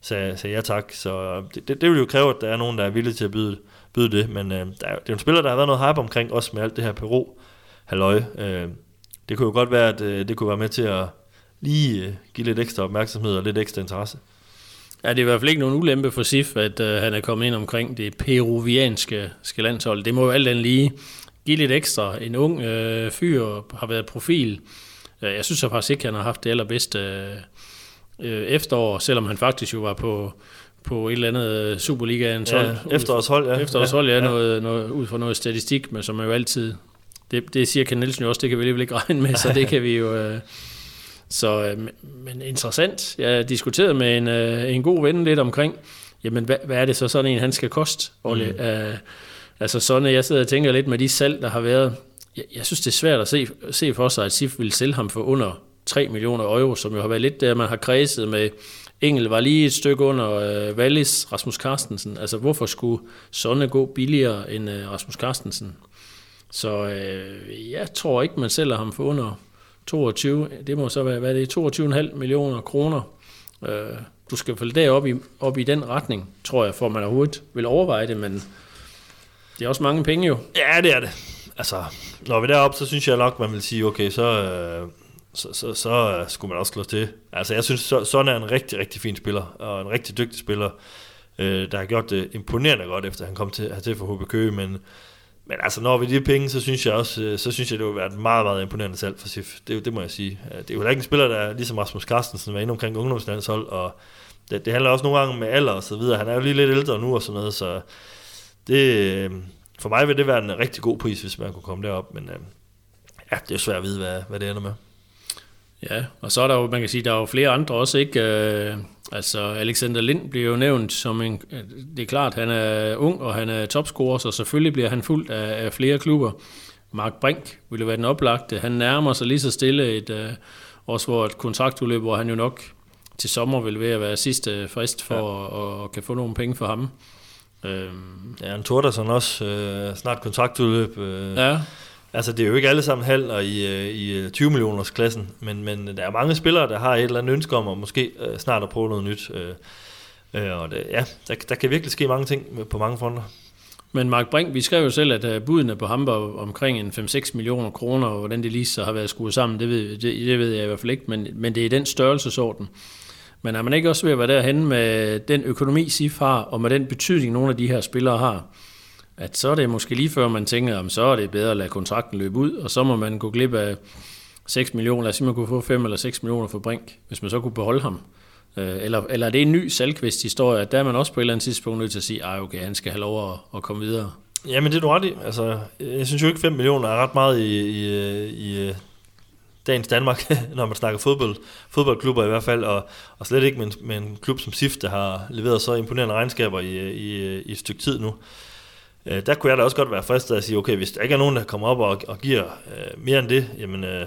sagde, sagde ja tak. Så det, det, det vil jo kræve, at der er nogen, der er villige til at byde, byde det. Men øh, der er, det er jo en spiller, der har været noget hype omkring, også med alt det her Peru halløj. Øh, det kunne jo godt være, at øh, det kunne være med til at lige øh, give lidt ekstra opmærksomhed og lidt ekstra interesse. Ja, det er i hvert fald ikke nogen ulempe for SIF, at øh, han er kommet ind omkring det peruvianske landshold. Det må jo alt andet lige give lidt ekstra. En ung øh, fyr har været profil. Øh, jeg synes faktisk ikke, han har haft det allerbedste øh, efterår, selvom han faktisk jo var på, på et eller andet øh, Superligaen 12. Ja, efterårshold, ja. Efterårshold, ja, ja. Noget, noget, ud fra noget statistik, men som er jo altid, det, det siger Ken Nielsen jo også, det kan vi alligevel ikke regne med, så det kan vi jo... Øh, så, øh, men interessant. Jeg diskuterede med en, øh, en god ven lidt omkring, jamen hvad, hvad er det så sådan en, han skal koste, Olle? Mm. Uh, altså sådan, jeg sidder og tænker lidt med de salg, der har været. Jeg, jeg synes, det er svært at se, se for sig, at SIF vil sælge ham for under 3 millioner euro, som jo har været lidt der, man har kredset med. Engel var lige et stykke under øh, Wallis, Rasmus Carstensen. Altså, hvorfor skulle Sonne gå billigere end øh, Rasmus Carstensen? Så øh, jeg tror ikke, man sælger ham for under 22, det må så være, hvad det er 22,5 millioner kroner. Øh, du skal falde derop i, op i den retning, tror jeg, for man overhovedet vil overveje det, men det er også mange penge jo. Ja, det er det. Altså, når vi er deroppe, så synes jeg nok, man vil sige, okay, så, øh, så, så, så øh, skulle man også slå til. Altså, jeg synes, så, sådan er en rigtig, rigtig fin spiller, og en rigtig dygtig spiller, øh, der har gjort det imponerende godt, efter han kom til, til for HB Køge, men, men altså, når vi de penge, så synes jeg også, øh, så synes jeg, det vil være et meget, meget imponerende salg for SIF. Det, det må jeg sige. Øh, det er jo ikke en spiller, der er ligesom Rasmus Carstensen, var inde omkring ungdomslandshold, og det, det handler også nogle gange med alder og så videre. Han er jo lige lidt ældre nu og sådan noget, så det, for mig vil det være en rigtig god pris, hvis man kunne komme derop, men ja, det er jo svært at vide, hvad, hvad det ender med. Ja, og så er der jo, man kan sige, der er jo flere andre også, ikke? Øh, altså, Alexander Lind bliver jo nævnt som en, det er klart, han er ung, og han er topscorer, så selvfølgelig bliver han fuldt af, af flere klubber. Mark Brink ville være den oplagte. Han nærmer sig lige så stille et, uh, også hvor et kontraktudløb, hvor han jo nok til sommer vil være, være sidste frist for ja. at, at kan få nogle penge for ham. Øhm. Ja, en Torderson også, øh, snart kontraktudløb. Øh. Ja. Altså, det er jo ikke alle sammen halv i, øh, i øh, 20 millioners klassen, men, men der er mange spillere, der har et eller andet ønske om at måske øh, snart at prøve noget nyt. Øh, øh, og det, ja, der, der kan virkelig ske mange ting øh, på mange fronter. Men Mark Brink, vi skrev jo selv, at budene på ham var omkring en 5-6 millioner kroner, og hvordan det lige så har været skruet sammen, det ved, det, det ved jeg i hvert fald ikke, men, men det er i den størrelsesorden. Men er man ikke også ved at være derhen med den økonomi, SIF har, og med den betydning, nogle af de her spillere har, at så er det måske lige før man tænker, at så er det bedre at lade kontrakten løbe ud, og så må man gå glip af 6 millioner, lad os sige, man kunne få 5 eller 6 millioner for Brink, hvis man så kunne beholde ham. Øh, eller, eller er det en ny Salkvist-historie, at der er man også på et eller andet tidspunkt nødt til at sige, at okay, han skal have lov at, at komme videre. Jamen det er du ret i. Altså, jeg synes jo ikke, 5 millioner er ret meget i, i, i øh, dagens Danmark, når man snakker fodbold, fodboldklubber i hvert fald, og, og slet ikke med, med en klub som SIF, der har leveret så imponerende regnskaber i, i, i et stykke tid nu. Øh, der kunne jeg da også godt være fristet at sige, okay, hvis der ikke er nogen, der kommer op og, og giver øh, mere end det, jamen, øh,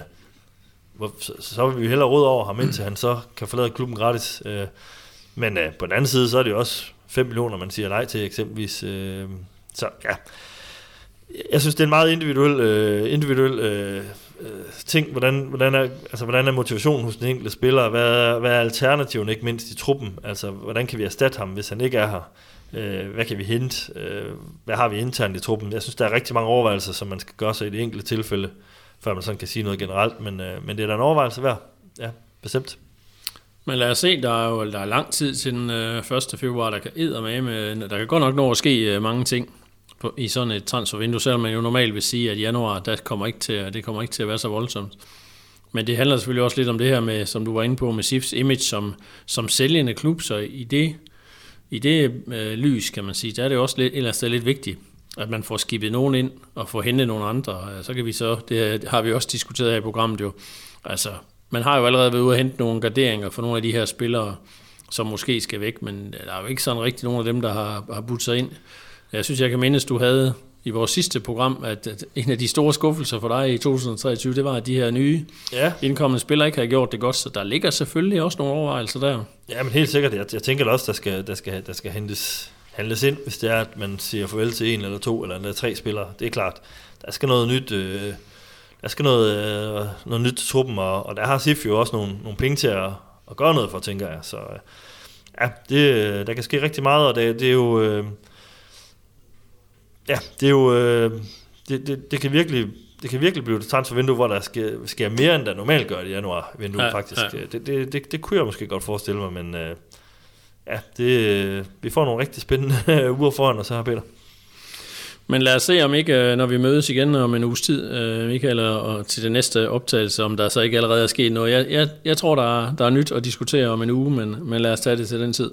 hvor, så, så vil vi hellere råde over ham, indtil han så kan forlade klubben gratis. Øh, men øh, på den anden side, så er det jo også 5 millioner, man siger nej til eksempelvis. Øh, så ja, jeg synes, det er en meget individuel, øh, individuel øh, øh ting, hvordan, hvordan, er, altså, hvordan er motivationen hos den enkelte spiller, hvad er, hvad er alternativen ikke mindst i truppen, altså hvordan kan vi erstatte ham, hvis han ikke er her, øh, hvad kan vi hente, øh, hvad har vi internt i truppen, jeg synes, der er rigtig mange overvejelser, som man skal gøre sig i det enkelte tilfælde, før man sådan kan sige noget generelt, men, øh, men det er da en overvejelse værd, ja, bestemt. Men lad os se, der er jo der er lang tid til den øh, 1. februar, der kan med, med, der kan godt nok nå at ske øh, mange ting på, i sådan et transfervindue, selvom man jo normalt vil sige, at januar, der kommer ikke til, det kommer ikke til at være så voldsomt. Men det handler selvfølgelig også lidt om det her med, som du var inde på, med SIFs image som, som sælgende klub, så i det, i det øh, lys, kan man sige, der er det også lidt, ellers det lidt vigtigt, at man får skibet nogen ind og får hentet nogle andre. Øh, så kan vi så, det har vi også diskuteret her i programmet jo, altså man har jo allerede været ude at hente nogle garderinger for nogle af de her spillere, som måske skal væk, men der er jo ikke sådan rigtig nogen af dem, der har, har budt sig ind. Jeg synes, jeg kan mindes, du havde i vores sidste program, at, at en af de store skuffelser for dig i 2023, det var, at de her nye ja. indkommende spillere ikke har gjort det godt, så der ligger selvfølgelig også nogle overvejelser der. Ja, men helt sikkert. Jeg, jeg tænker også, der skal, der skal, der skal hentes, handles ind, hvis det er, at man siger farvel til en eller to eller, eller tre spillere. Det er klart. Der skal noget nyt... Øh, der skal noget, øh, noget nyt til truppen, og, og der har SIF jo også nogle, nogle penge til at, at gøre noget for, tænker jeg. Så øh, ja, det, der kan ske rigtig meget, og det, det er jo... Øh, ja, det er jo, øh, det, det, det, kan virkelig, det kan virkelig blive et transfervindue, hvor der sker, sker mere, end der normalt gør i januar vindue ja, faktisk. Ja. Det, det, det, det kunne jeg måske godt forestille mig, men øh, ja, det, vi får nogle rigtig spændende uger foran os her, Peter. Men lad os se, om ikke, øh, når vi mødes igen om en uges tid, øh, Michael, og til det næste optagelse, om der så ikke allerede er sket noget. Jeg, jeg, jeg tror, der er, der er nyt at diskutere om en uge, men, men lad os tage det til den tid.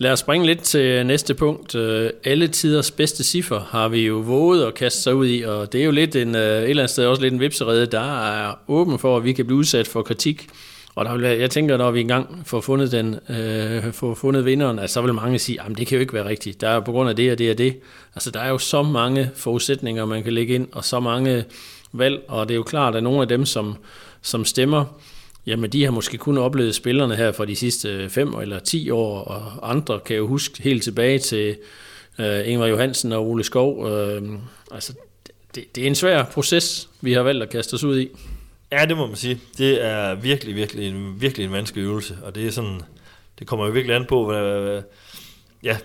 Lad os springe lidt til næste punkt. Øh, alle tiders bedste ciffer har vi jo våget at kaste sig ud i, og det er jo lidt en, øh, et eller andet sted også lidt en vipserede, der er åben for, at vi kan blive udsat for kritik. Og der vil, jeg tænker, når vi engang får fundet, den, øh, får fundet vinderen, at så vil mange sige, at det kan jo ikke være rigtigt. Der er på grund af det og det og det. Altså, der er jo så mange forudsætninger, man kan lægge ind, og så mange valg, og det er jo klart, at nogle af dem, som, som stemmer, Jamen, de har måske kun oplevet spillerne her for de sidste 5 eller 10 år, og andre kan jo huske helt tilbage til uh, Ingvar Johansen og Ole Skov. Uh, altså, det, det er en svær proces, vi har valgt at kaste os ud i. Ja, det må man sige. Det er virkelig, virkelig en, virkelig en vanskelig øvelse, og det er sådan, det kommer jo virkelig an på, hvad, ja,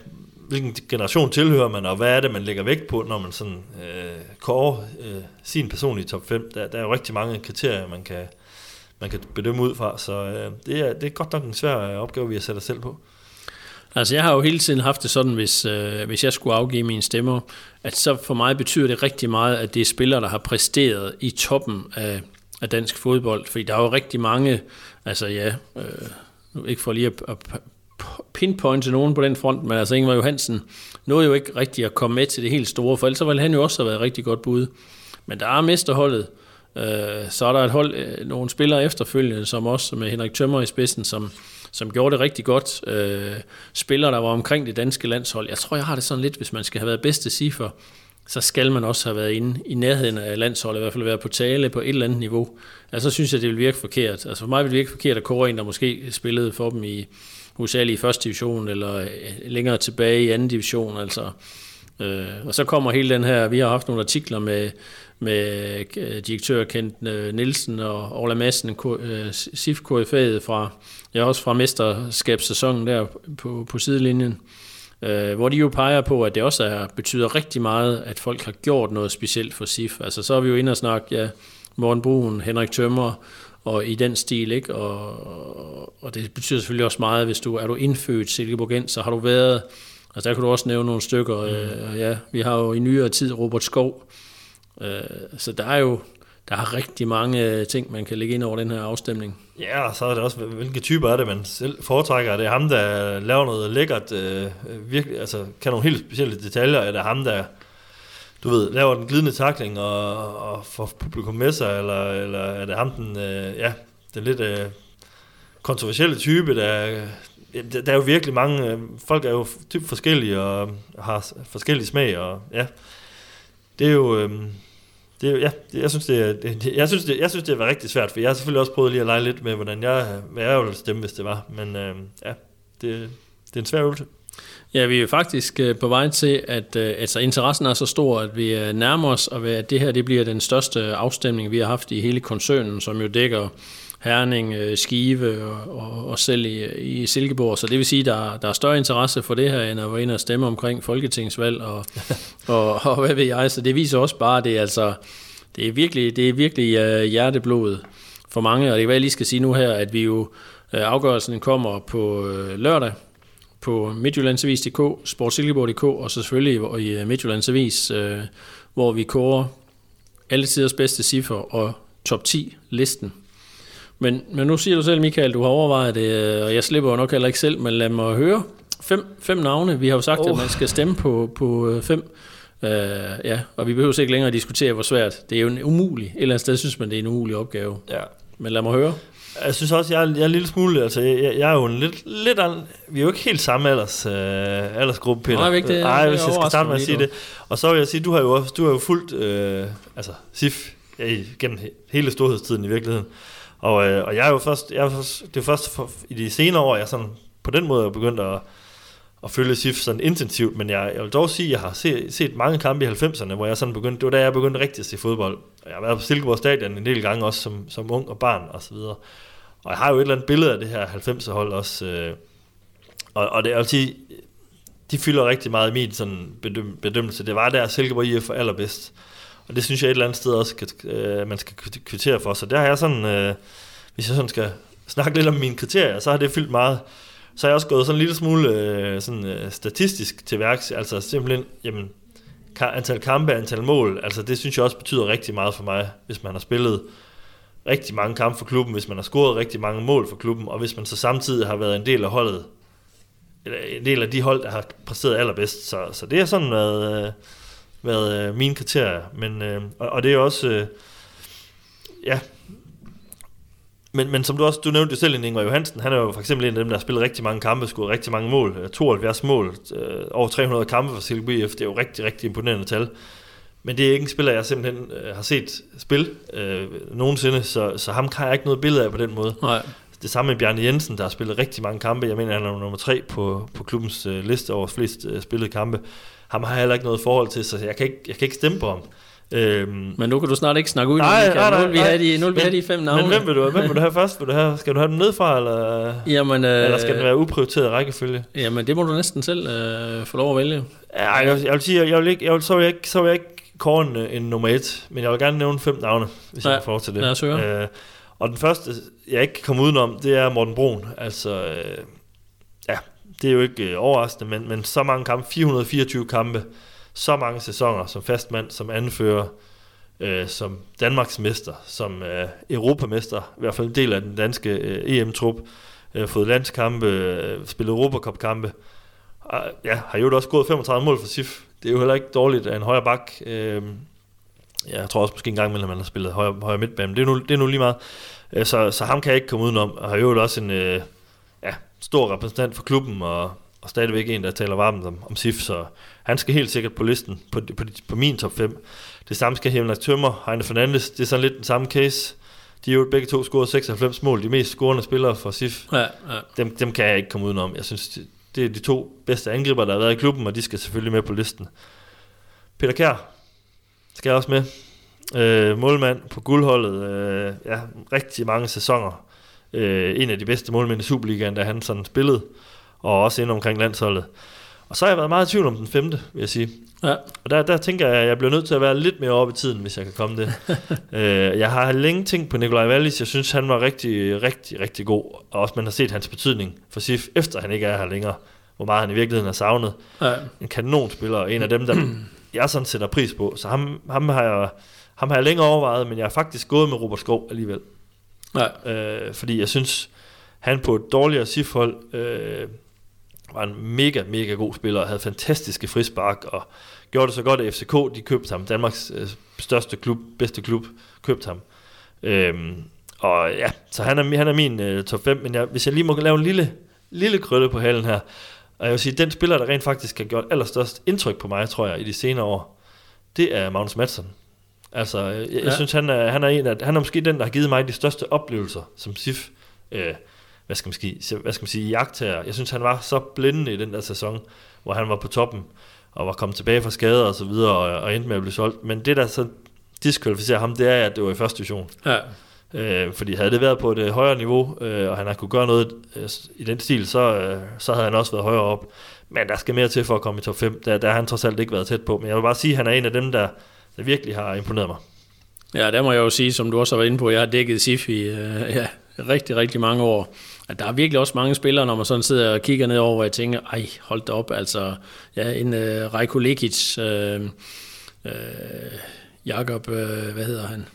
hvilken generation tilhører man, og hvad er det, man lægger vægt på, når man sådan øh, kårer øh, sin personlige top 5. Der, der er jo rigtig mange kriterier, man kan, man kan bedømme ud fra. Så øh, det, er, det er godt nok en svær øh, opgave, vi har sat os selv på. Altså jeg har jo hele tiden haft det sådan, hvis, øh, hvis jeg skulle afgive mine stemmer, at så for mig betyder det rigtig meget, at det er spillere, der har præsteret i toppen af, af dansk fodbold. Fordi der er jo rigtig mange, altså ja, øh, ikke for lige at, at pinpointe nogen på den front, men altså Ingvar Johansen nåede jo ikke rigtig at komme med til det helt store, for ellers ville han jo også have været rigtig godt bud. Men der er mesterholdet, Øh, Øh, så er der et hold, øh, nogle spillere efterfølgende, som også med Henrik Tømmer i spidsen, som, som gjorde det rigtig godt. Øh, spillere, der var omkring det danske landshold. Jeg tror, jeg har det sådan lidt, hvis man skal have været bedste cifre, så skal man også have været inde i nærheden af landsholdet, i hvert fald være på tale på et eller andet niveau. Altså, så synes jeg, det vil virke forkert. Altså, for mig vil det virke forkert at kåre en, der måske spillede for dem i USA i første division, eller øh, længere tilbage i anden division. Altså, øh, og så kommer hele den her, vi har haft nogle artikler med med øh, direktør Kent øh, Nielsen og Ola Madsen, øh, SIF KFA'et fra, ja, også fra mesterskabssæsonen der på, på sidelinjen, hvor de jo peger på, at det også er, betyder rigtig meget, at folk har gjort noget specielt for SIF. Altså så er vi jo inde og snakke, ja, Morten Brun, Henrik Tømmer, og i den stil, ikke? Og, og det betyder selvfølgelig også meget, hvis du er du indfødt Silkeborg, så har du været, altså der kan du også nævne nogle stykker, mm. øh, ja, vi har jo i nyere tid Robert Skov, øh, så der er jo, der er rigtig mange ting, man kan lægge ind over den her afstemning. Ja, og så er det også, hvilke typer er det, man selv foretrækker. Er det ham, der laver noget lækkert, øh, virkelig, altså kan nogle helt specielle detaljer? Er det ham, der du ved, laver den glidende takling og, og får publikum med sig, eller, eller er det ham, den, øh, ja, den lidt øh, kontroversielle type, der, der, er jo virkelig mange, øh, folk er jo typ forskellige og har forskellige smag, og ja, det er jo, øh, det er jo, ja, jeg synes, det, er, det, jeg synes, det, jeg synes, det var rigtig svært, for jeg har selvfølgelig også prøvet lige at lege lidt med, hvordan jeg, hvad jeg ville stemme, hvis det var, men øh, ja, det, det er en svær øvelse. Ja, vi er faktisk øh, på vej til, at øh, altså, interessen er så stor, at vi øh, nærmer os, og at det her det bliver den største afstemning, vi har haft i hele koncernen, som jo dækker Herning, Skive og, og, og selv i, i Silkeborg. Så det vil sige, at der, der er større interesse for det her, end at være inde og stemme omkring folketingsvalg og, og, og hvad ved jeg. Så det viser også bare, at det er, altså, det er virkelig, det er virkelig hjerteblodet for mange. Og det er, hvad jeg lige skal sige nu her, at vi jo afgørelsen kommer på lørdag, på Midtjyllandsavis.dk, sportsilkeborg.dk og så selvfølgelig i øh, Midtjyllandsavis, øh, hvor vi kårer alle tiders bedste cifre og top 10 listen. Men, men nu siger du selv, Michael, du har overvejet det, øh, og jeg slipper jo nok heller ikke selv, men lad mig høre fem, fem navne. Vi har jo sagt, oh. at man skal stemme på, på fem. Uh, ja, og vi behøver ikke længere at diskutere, hvor svært. Det er jo en umulig, et eller andet sted synes man, det er en umulig opgave. Ja. Men lad mig høre. Jeg synes også, jeg er, jeg er en lille smule, altså jeg, jeg er jo en lidt, lidt an, vi er jo ikke helt samme alders, øh, aldersgruppe, Peter. Nej, ikke det. Nej, hvis jeg skal starte med at sige det. Og så vil jeg sige, du har jo, også, du har jo fulgt, øh, altså SIF, ja, gennem hele storhedstiden i virkeligheden. Og, øh, og jeg er jo først, jeg er først, det er først for, i de senere år, jeg sådan, på den måde er begyndt at, at følge SIF sådan intensivt, men jeg, jeg vil dog sige, at jeg har set, set mange kampe i 90'erne, hvor jeg sådan begyndte, det var da jeg begyndte rigtig at se fodbold. Jeg har været på Silkeborg Stadion en del gange også som, som ung og barn og så videre. Og jeg har jo et eller andet billede af det her 90'er hold også. Øh, og, og det er altid, de fylder rigtig meget i min sådan bedøm, bedømmelse. Det var der Silkeborg IF for allerbedst. Og det synes jeg et eller andet sted også, kan, øh, man skal kvittere for. Så der har jeg sådan, øh, hvis jeg sådan skal snakke lidt om mine kriterier, så har det fyldt meget. Så har jeg også gået sådan en lille smule øh, sådan, øh, statistisk til værks. Altså simpelthen, jamen, antal kampe, antal mål, altså det synes jeg også betyder rigtig meget for mig, hvis man har spillet rigtig mange kampe for klubben, hvis man har scoret rigtig mange mål for klubben, og hvis man så samtidig har været en del af holdet, eller en del af de hold, der har præsteret allerbedst. Så, så det har sådan været, øh, været øh, mine kriterier. Men, øh, og, og det er også, øh, ja, men, men som du også, du nævnte jo selv, Ingvar Johansen, han er jo for eksempel en af dem, der har spillet rigtig mange kampe, scoret rigtig mange mål, 72 mål, øh, over 300 kampe for Silkeborg IF, det er jo rigtig, rigtig imponerende tal. Men det er ikke en spiller, jeg simpelthen øh, har set spil øh, nogensinde, så, så ham kan jeg ikke noget billede af på den måde. Nej. Det samme med Bjarne Jensen, der har spillet rigtig mange kampe. Jeg mener, han er nummer tre på, på klubbens øh, liste over flest øh, spillede kampe. Ham har jeg heller ikke noget forhold til, så jeg kan ikke, jeg kan ikke stemme på ham. Øhm, men nu kan du snart ikke snakke ud. Nej, nej, nej, nej, nu vil vi have de, nu vil vi have de fem navne. Men hvem vil du, hvem vil du have først? Vil du have, skal du have den nedfra, eller, jamen, øh, eller skal den være uprioriteret rækkefølge? Jamen, det må du næsten selv øh, få lov at vælge. Ja, jeg, jeg vil sige, jeg vil ikke, jeg vil, så, vil jeg ikke, så vil jeg ikke kåre en, en nummer et, men jeg vil gerne nævne fem navne, hvis ja, jeg får til det. Lad os høre. Øh, og den første, jeg ikke kan komme udenom, det er Morten Brun. Altså, øh, ja, det er jo ikke øh, overraskende, men, men så mange kampe, 424 kampe, så mange sæsoner som fastmand, som anfører, øh, som Danmarks mester, som øh, europamester, i hvert fald en del af den danske øh, EM-trup, øh, fået landskampe, øh, spillet Europacup-kampe, øh, ja, har jo også gået 35 mål for SIF det er jo heller ikke dårligt af en højre bak. Øh, jeg tror også måske en gang imellem, man har spillet højre, højre midtbane. Det er, nu, det er nu lige meget. Øh, så, så ham kan jeg ikke komme udenom. Og har jo også en øh, stor repræsentant for klubben, og, og stadigvæk en, der taler varmt om, om SIF, så han skal helt sikkert på listen, på, på, på min top 5. Det samme skal Hemler Tømmer, Heine Fernandes, det er sådan lidt den samme case. De er jo begge to scoret 96 mål, de mest scorende spillere for SIF. Ja, ja. Dem, dem kan jeg ikke komme udenom. Jeg synes, det er de to bedste angriber, der har været i klubben, og de skal selvfølgelig med på listen. Peter Kær skal også med. Øh, målmand på guldholdet. Øh, ja, rigtig mange sæsoner. Øh, en af de bedste målmænd i Superligaen, da han sådan spillede. Og også ind omkring landsholdet. Og så har jeg været meget i tvivl om den femte, vil jeg sige. Ja. Og der, der tænker jeg, at jeg bliver nødt til at være lidt mere oppe i tiden, hvis jeg kan komme det. øh, jeg har længe tænkt på Nikolaj Wallis. Jeg synes, han var rigtig, rigtig, rigtig god. Og også man har set hans betydning for SIF, efter han ikke er her længere. Hvor meget han i virkeligheden har savnet. Ja. En kanonspiller, og en af dem, der jeg sådan sætter pris på. Så ham, ham, har jeg, ham har jeg længe overvejet, men jeg har faktisk gået med Robert Skov alligevel. Nej. Øh, fordi jeg synes, han på et dårligere SIF-hold øh, var en mega, mega god spiller, og havde fantastiske frispark, og gjorde det så godt, at FCK, de købte ham, Danmarks øh, største klub, bedste klub, købte ham. Øhm, og ja, så han er, han er min øh, top 5, men jeg, hvis jeg lige må lave en lille, lille krølle på halen her, og jeg vil sige, den spiller, der rent faktisk har gjort allerstørst indtryk på mig, tror jeg, i de senere år, det er Magnus Madsen. Altså, jeg, jeg Ja. synes, han er, han, er en af, han er måske den, der har givet mig de største oplevelser som SIF. Øh, hvad skal man sige, hvad skal man sige, jagttager. Jeg synes, han var så blændende i den der sæson, hvor han var på toppen, og var kommet tilbage fra skader og så videre, og, og endte med at blive solgt. Men det, der så diskvalificerer ham, det er, at det var i første division. Ja. Øh, fordi havde det været på et øh, højere niveau, øh, og han har kunne gøre noget øh, i den stil, så, øh, så havde han også været højere op. Men der skal mere til for at komme i top 5. Der, der har han trods alt ikke været tæt på. Men jeg vil bare sige, at han er en af dem, der, der virkelig har imponeret mig. Ja, der må jeg jo sige, som du også har været inde på, jeg har dækket SIF i øh, ja, rigtig, rigtig mange år. At der er virkelig også mange spillere, når man sådan sidder og kigger ned over, hvor jeg tænker, ej, hold da op, altså, ja, en øh, Rajko Lekic, øh, øh, Jakob, øh, hvad hedder han?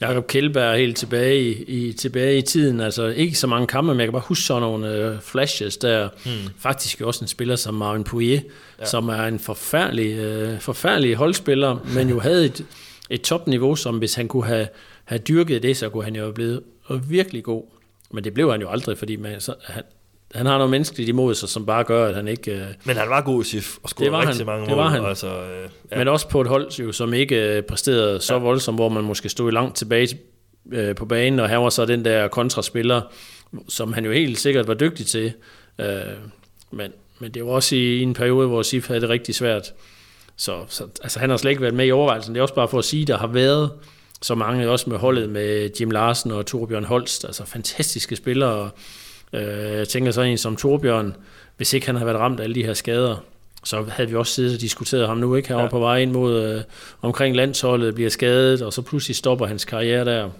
Jakob Kjellberg helt tilbage i, i, tilbage i tiden, altså ikke så mange kampe, men jeg kan bare huske sådan nogle øh, flashes der. Mm. Faktisk også en spiller som Marvin Pouillet, ja. som er en forfærdelig, øh, forfærdelig holdspiller, men jo havde et, et topniveau, som hvis han kunne have, have dyrket det, så kunne han jo have blevet virkelig god. Men det blev han jo aldrig, fordi man, så, han, han har noget menneskeligt imod sig, som bare gør, at han ikke... Øh, Men han var god i SIF, og scorede rigtig han. mange Det mål. var han. Altså, øh, Ja. Men også på et hold, jo, som ikke øh, præsterede så voldsomt, hvor man måske stod langt tilbage øh, på banen, og han var så den der kontraspiller, som han jo helt sikkert var dygtig til. Øh, men, men det var også i, i en periode, hvor Sif havde det rigtig svært. Så, så altså, han har slet ikke været med i overvejelsen. Det er også bare for at sige, at der har været så mange, også med holdet med Jim Larsen og Torbjørn Holst, altså fantastiske spillere. Øh, jeg tænker så en som Torbjørn, hvis ikke han havde været ramt af alle de her skader, så havde vi også siddet og diskuteret ham nu, ikke? Var Ja. på vej ind mod øh, omkring landsholdet, bliver skadet, og så pludselig stopper hans karriere der.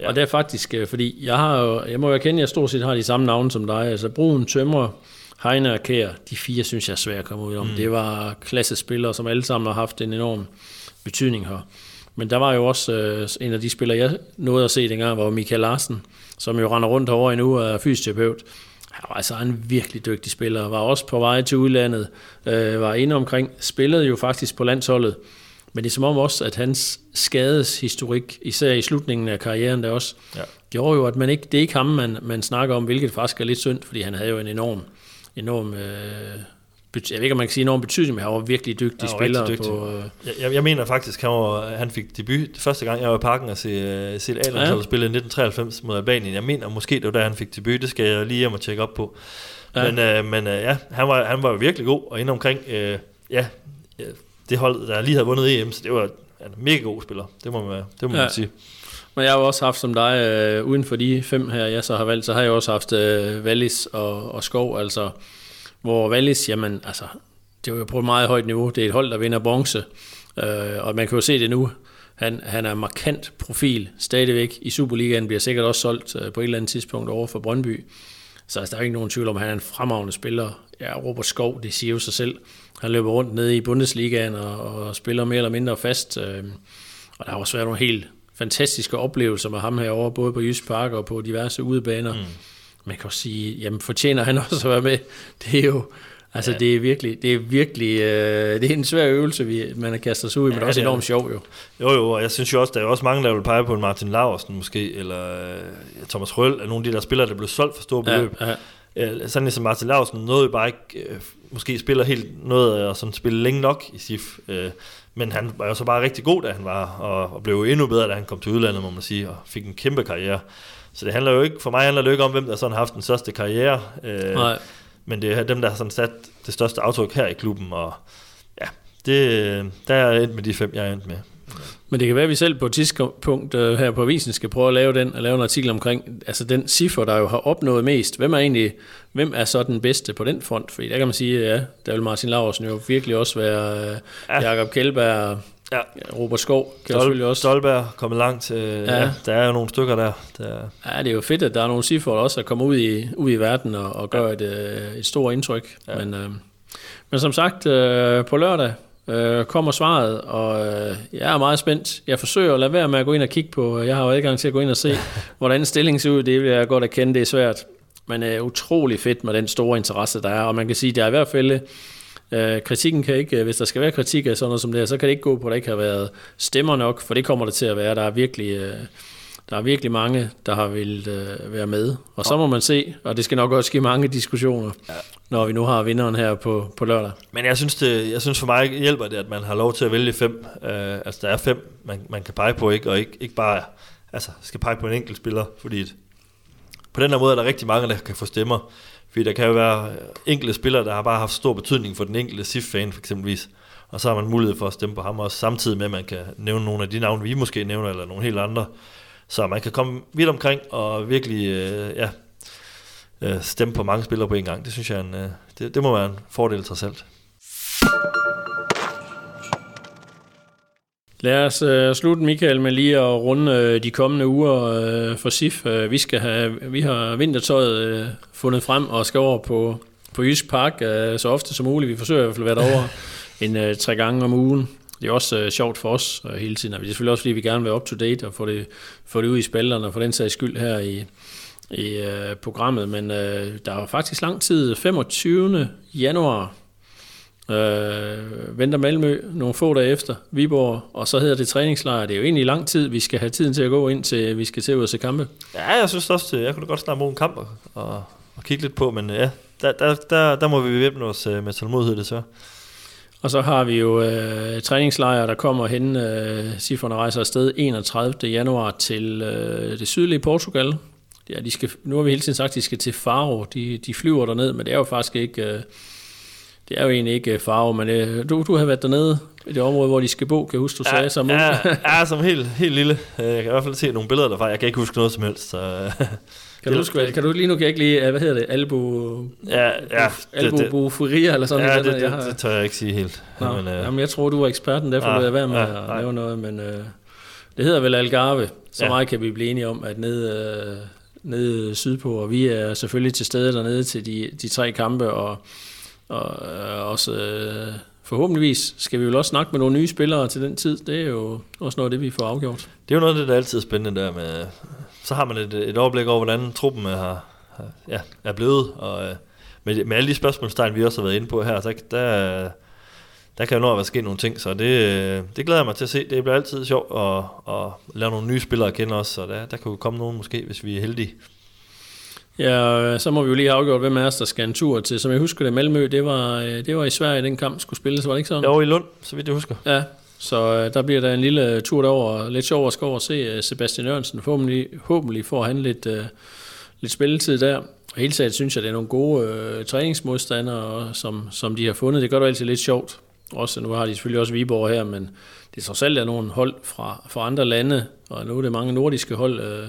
Ja. Og det er faktisk, øh, fordi jeg har jo, jeg må jo erkende, at jeg stort set har de samme navne som dig. Altså Brun, Tømmer, Heine og Kær, de fire synes jeg er svære at komme ud om. Mm. Det var klassespillere, som alle sammen har haft en enorm betydning her. Men der var jo også øh, en af de spillere, jeg nåede at se dengang, var Michael Larsen, som jo render rundt herovre endnu og er fysioterapeut. Han var altså en virkelig dygtig spiller, var også på vej til udlandet, øh, var inde omkring, spillede jo faktisk på landsholdet, men det er som om også, at hans skadeshistorik, især i slutningen af karrieren der også, Ja. gjorde jo, at man ikke, det er ikke ham, man, man snakker om, hvilket faktisk er lidt synd, fordi han havde jo en enorm, enorm øh, jeg ved ikke, om man kan sige enorm betydning, men han var virkelig dygtig var spiller. dygtig. På, øh, Jeg, jeg, jeg mener faktisk, han, var, han fik debut første gang, jeg var i parken og se, uh, se a Ja. spille i 1993 mod Albanien. Jeg mener måske, det var der, han fik debut. Det skal jeg lige hjem og tjekke op på. Ja. Men, uh, men uh, ja, han var, han var virkelig god, og inde omkring, ja, ja, det hold, der lige havde vundet EM, så det var en mega god spiller. Det må man, det må Ja. man sige. Men jeg har jo også haft som dig, øh, uden for de fem her, jeg så har valgt, så har jeg også haft øh, Wallis og, og Skov, altså, hvor Wallis, jamen, altså, det er jo på et meget højt niveau. Det er et hold, der vinder bronze, øh, og man kan jo se det nu. Han, han er markant profil stadigvæk i Superligaen, bliver sikkert også solgt øh, på et eller andet tidspunkt over for Brøndby. Så altså, der er ikke nogen tvivl om, at han er en fremragende spiller. Ja, Robert Skov, det siger jo sig selv. Han løber rundt nede i Bundesligaen og, og spiller mere eller mindre fast. Øh, og der har også været nogle helt fantastiske oplevelser med ham herovre, både på Jysk Park og på diverse udebaner. Mm. Man kan også sige, jamen fortjener han også at være med. Det er jo, altså ja. det er virkelig, det er virkelig, øh, det er en svær øvelse, vi, man har kastet sig ud i, men Ja, også det er enormt det. sjov jo. Jo, jo, og jeg synes jo også, der er også mange, der vil pege på en Martin Laversen måske, eller øh, Thomas Røll, eller nogle af de der spillere, der blev solgt for store beløb. Ja, ja. Ja, sådan ligesom Martin Lausen nåede jo bare ikke, øh, måske spiller helt noget og sådan spille længe nok i SIF, øh, men han var jo så bare rigtig god, da han var, og, og blev jo endnu bedre, da han kom til udlandet, må man sige, og fik en kæmpe karriere. Så det handler jo ikke, for mig handler det jo ikke om, hvem der sådan har haft den største karriere, øh, Nej. men det er dem, der har sådan sat det største aftryk her i klubben, og ja, det, der er jeg endt med de fem, jeg er endt med. Men det kan være, at vi selv på et tidspunkt uh, her på avisen skal prøve at lave den, og lave en artikel omkring, altså den cifre, der jo har opnået mest. Hvem er egentlig, hvem er så den bedste på den front? Fordi der kan man sige, ja, der vil Martin Laursen jo virkelig også være uh, ja. Jakob Kjellberg, ja. Robert Skov kan Stol- selvfølgelig også. Stolberg kommet langt. Uh, ja. ja. der er jo nogle stykker der. der. Ja, det er jo fedt, at der er nogle cifre, der også er kommet ud i, ud i verden og, og gør ja. et, uh, et stort indtryk. Ja. Men, uh, men som sagt, uh, på lørdag, øh, kommer svaret, og øh, jeg er meget spændt. Jeg forsøger at lade være med at gå ind og kigge på, jeg har jo adgang til at gå ind og se, hvordan stillingen ser ud, det vil jeg godt erkende, det er svært. Men er øh, utrolig fedt med den store interesse, der er, og man kan sige, der er i hvert fald Øh, kritikken kan ikke, hvis der skal være kritik af sådan noget som det her, så kan det ikke gå på, at der ikke har været stemmer nok, for det kommer det til at være. Der er virkelig, øh, der er virkelig mange, der har vil øh, være med. Og så må man se, og det skal nok også give mange diskussioner, ja. når vi nu har vinderen her på, på lørdag. Men jeg synes, det, jeg synes for mig hjælper det, at man har lov til at vælge fem. Øh, altså der er fem, man, man kan pege på, ikke, og ikke, ikke bare altså, skal pege på en enkelt spiller, fordi på den her måde er der rigtig mange, der kan få stemmer. Fordi der kan jo være enkelte spillere, der har bare haft stor betydning for den enkelte SIF-fan, for eksempelvis. Og så har man mulighed for at stemme på ham også, samtidig med, at man kan nævne nogle af de navne, vi måske nævner, eller nogle helt andre. Så man kan komme vidt omkring og virkelig øh, ja, øh, stemme på mange spillere på en gang. Det synes jeg, en, øh, det, det må være en fordel trods alt. Lad os uh, slutte, Michael, med lige at runde uh, de kommende uger uh, for SIF. Uh, vi, skal have, vi har vintertøjet uh, fundet frem og skal over på, på Jysk Park uh, så ofte som muligt. Vi forsøger i hvert fald at være derovre en uh, tre gange om ugen det er også øh, sjovt for os øh, hele tiden. Og det er selvfølgelig også, fordi vi gerne vil være up to date og få det, få det ud i spillerne og få den sags skyld her i, i øh, programmet. Men øh, der er faktisk lang tid, 25. januar, øh, venter Malmø nogle få dage efter Viborg, og så hedder det træningslejr. Det er jo egentlig lang tid, vi skal have tiden til at gå ind til, vi skal til ud og se kampe. Ja, jeg synes også, jeg kunne godt snart bruge en kamp og, og, kigge lidt på, men ja, der, der, der, der må vi væbne os øh, med tålmodighed, det så. Og så har vi jo øh, træningslejre, der kommer hen. Øh, Sifrene rejser afsted 31. januar til øh, det sydlige Portugal. Ja, de skal, nu har vi hele tiden sagt, at de skal til Faro. De, de flyver derned, men det er jo faktisk ikke... Øh, det er jo egentlig ikke Faro, men øh, du, du har været dernede i det område, hvor de skal bo, kan jeg huske, du ja, sagde som ja, ja, som helt, helt lille. Jeg kan i hvert fald se nogle billeder derfra. Jeg kan ikke huske noget som helst. Så, Kan du, huske, kan du lige nu kan jeg ikke lige, hvad hedder det, albu, ja, ja, albu furia eller sådan ja, noget? Det, det, det, det, tør jeg ikke sige helt. Nå, men, uh, jamen, jeg tror, du var eksperten, derfor ja, vil jeg være med ja, at lave noget, men uh, det hedder vel Algarve. Så ja. meget kan vi blive enige om, at nede, uh, nede sydpå, og vi er selvfølgelig til stede dernede til de, de tre kampe, og, og uh, også... Uh, forhåbentligvis skal vi jo også snakke med nogle nye spillere til den tid. Det er jo også noget af det, vi får afgjort. Det er jo noget af det, der er altid spændende der med, så har man et, et overblik over, hvordan truppen er, ja, er blevet, og øh, med, med alle de spørgsmålstegn, vi også har været inde på her, så der, der kan jo nå at være sket nogle ting, så det, øh, det glæder jeg mig til at se. Det bliver altid sjovt at, at lave nogle nye spillere at kende også, så der, der kan jo komme nogen måske, hvis vi er heldige. Ja, så må vi jo lige have afgjort, hvem af os, der skal en tur til. Som jeg husker det, Malmø, det var, øh, det var i Sverige, den kamp skulle spilles, var det ikke sådan? Jo, i Lund, så vidt jeg husker. Ja, så øh, der bliver der en lille øh, tur derover, lidt sjov at og se øh, Sebastian Jørgensen. Forhåbentlig, forhåbentlig får han lidt, øh, lidt spilletid der. Og hele taget synes jeg, det er nogle gode øh, træningsmodstandere, som, som de har fundet. Det gør det altid lidt sjovt. Også, nu har de selvfølgelig også Viborg her, men det er trods alt er nogle hold fra, fra andre lande, og nu er det mange nordiske hold, øh,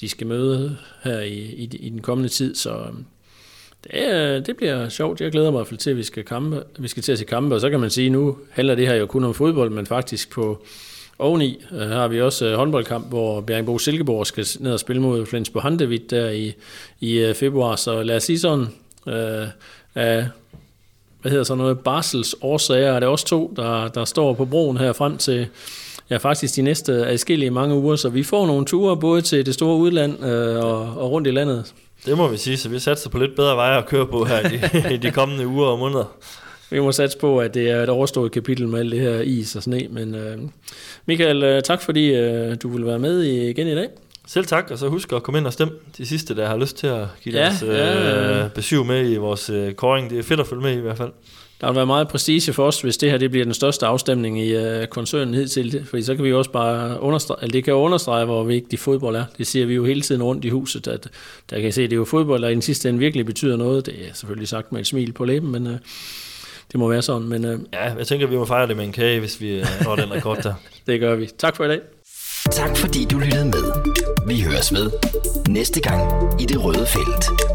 de skal møde her i, i, i den kommende tid. Så øh, det, det bliver sjovt. Jeg glæder mig i hvert fald til, at vi skal, kampe, vi skal til at se kampe, og så kan man sige, at nu handler det her jo kun om fodbold, men faktisk på oveni øh, har vi også øh, håndboldkamp, hvor Bjergbo Silkeborg skal ned og spille mod Flensborg Handevidt der i, i øh, februar, så lad os sige sådan, øh, af, hvad hedder så noget, Barsels årsager, er det også to, der, der står på broen her frem til, ja faktisk de næste adskillige mange uger, så vi får nogle ture både til det store udland øh, og, og rundt i landet. Det må vi sige, så vi satser på lidt bedre veje at køre på her i de, i de kommende uger og måneder. Vi må satse på, at det er et overstået kapitel med alt det her is og sne. Men uh, Michael, uh, tak fordi uh, du vil være med igen i dag. Selv tak, og så husk at komme ind og stemme de sidste, der har lyst til at give ja, deres ja, uh, besøg med i vores uh, koring. Det er fedt at følge med i, i hvert fald. Der vil være meget prestige for os, hvis det her det bliver den største afstemning i uh, koncernen hidtil. Fordi så kan vi også bare understrege, eller det kan jo understrege, hvor vigtig fodbold er. Det siger vi jo hele tiden rundt i huset, at der kan I se, at det er jo fodbold, der i den sidste ende virkelig betyder noget. Det er selvfølgelig sagt med et smil på læben, men uh, det må være sådan, men øh, Ja, jeg tænker, vi må fejre det med en kage, hvis vi øh, når den rekord der. det gør vi. Tak for i dag. Tak fordi du lyttede med. Vi høres ved næste gang i det røde felt.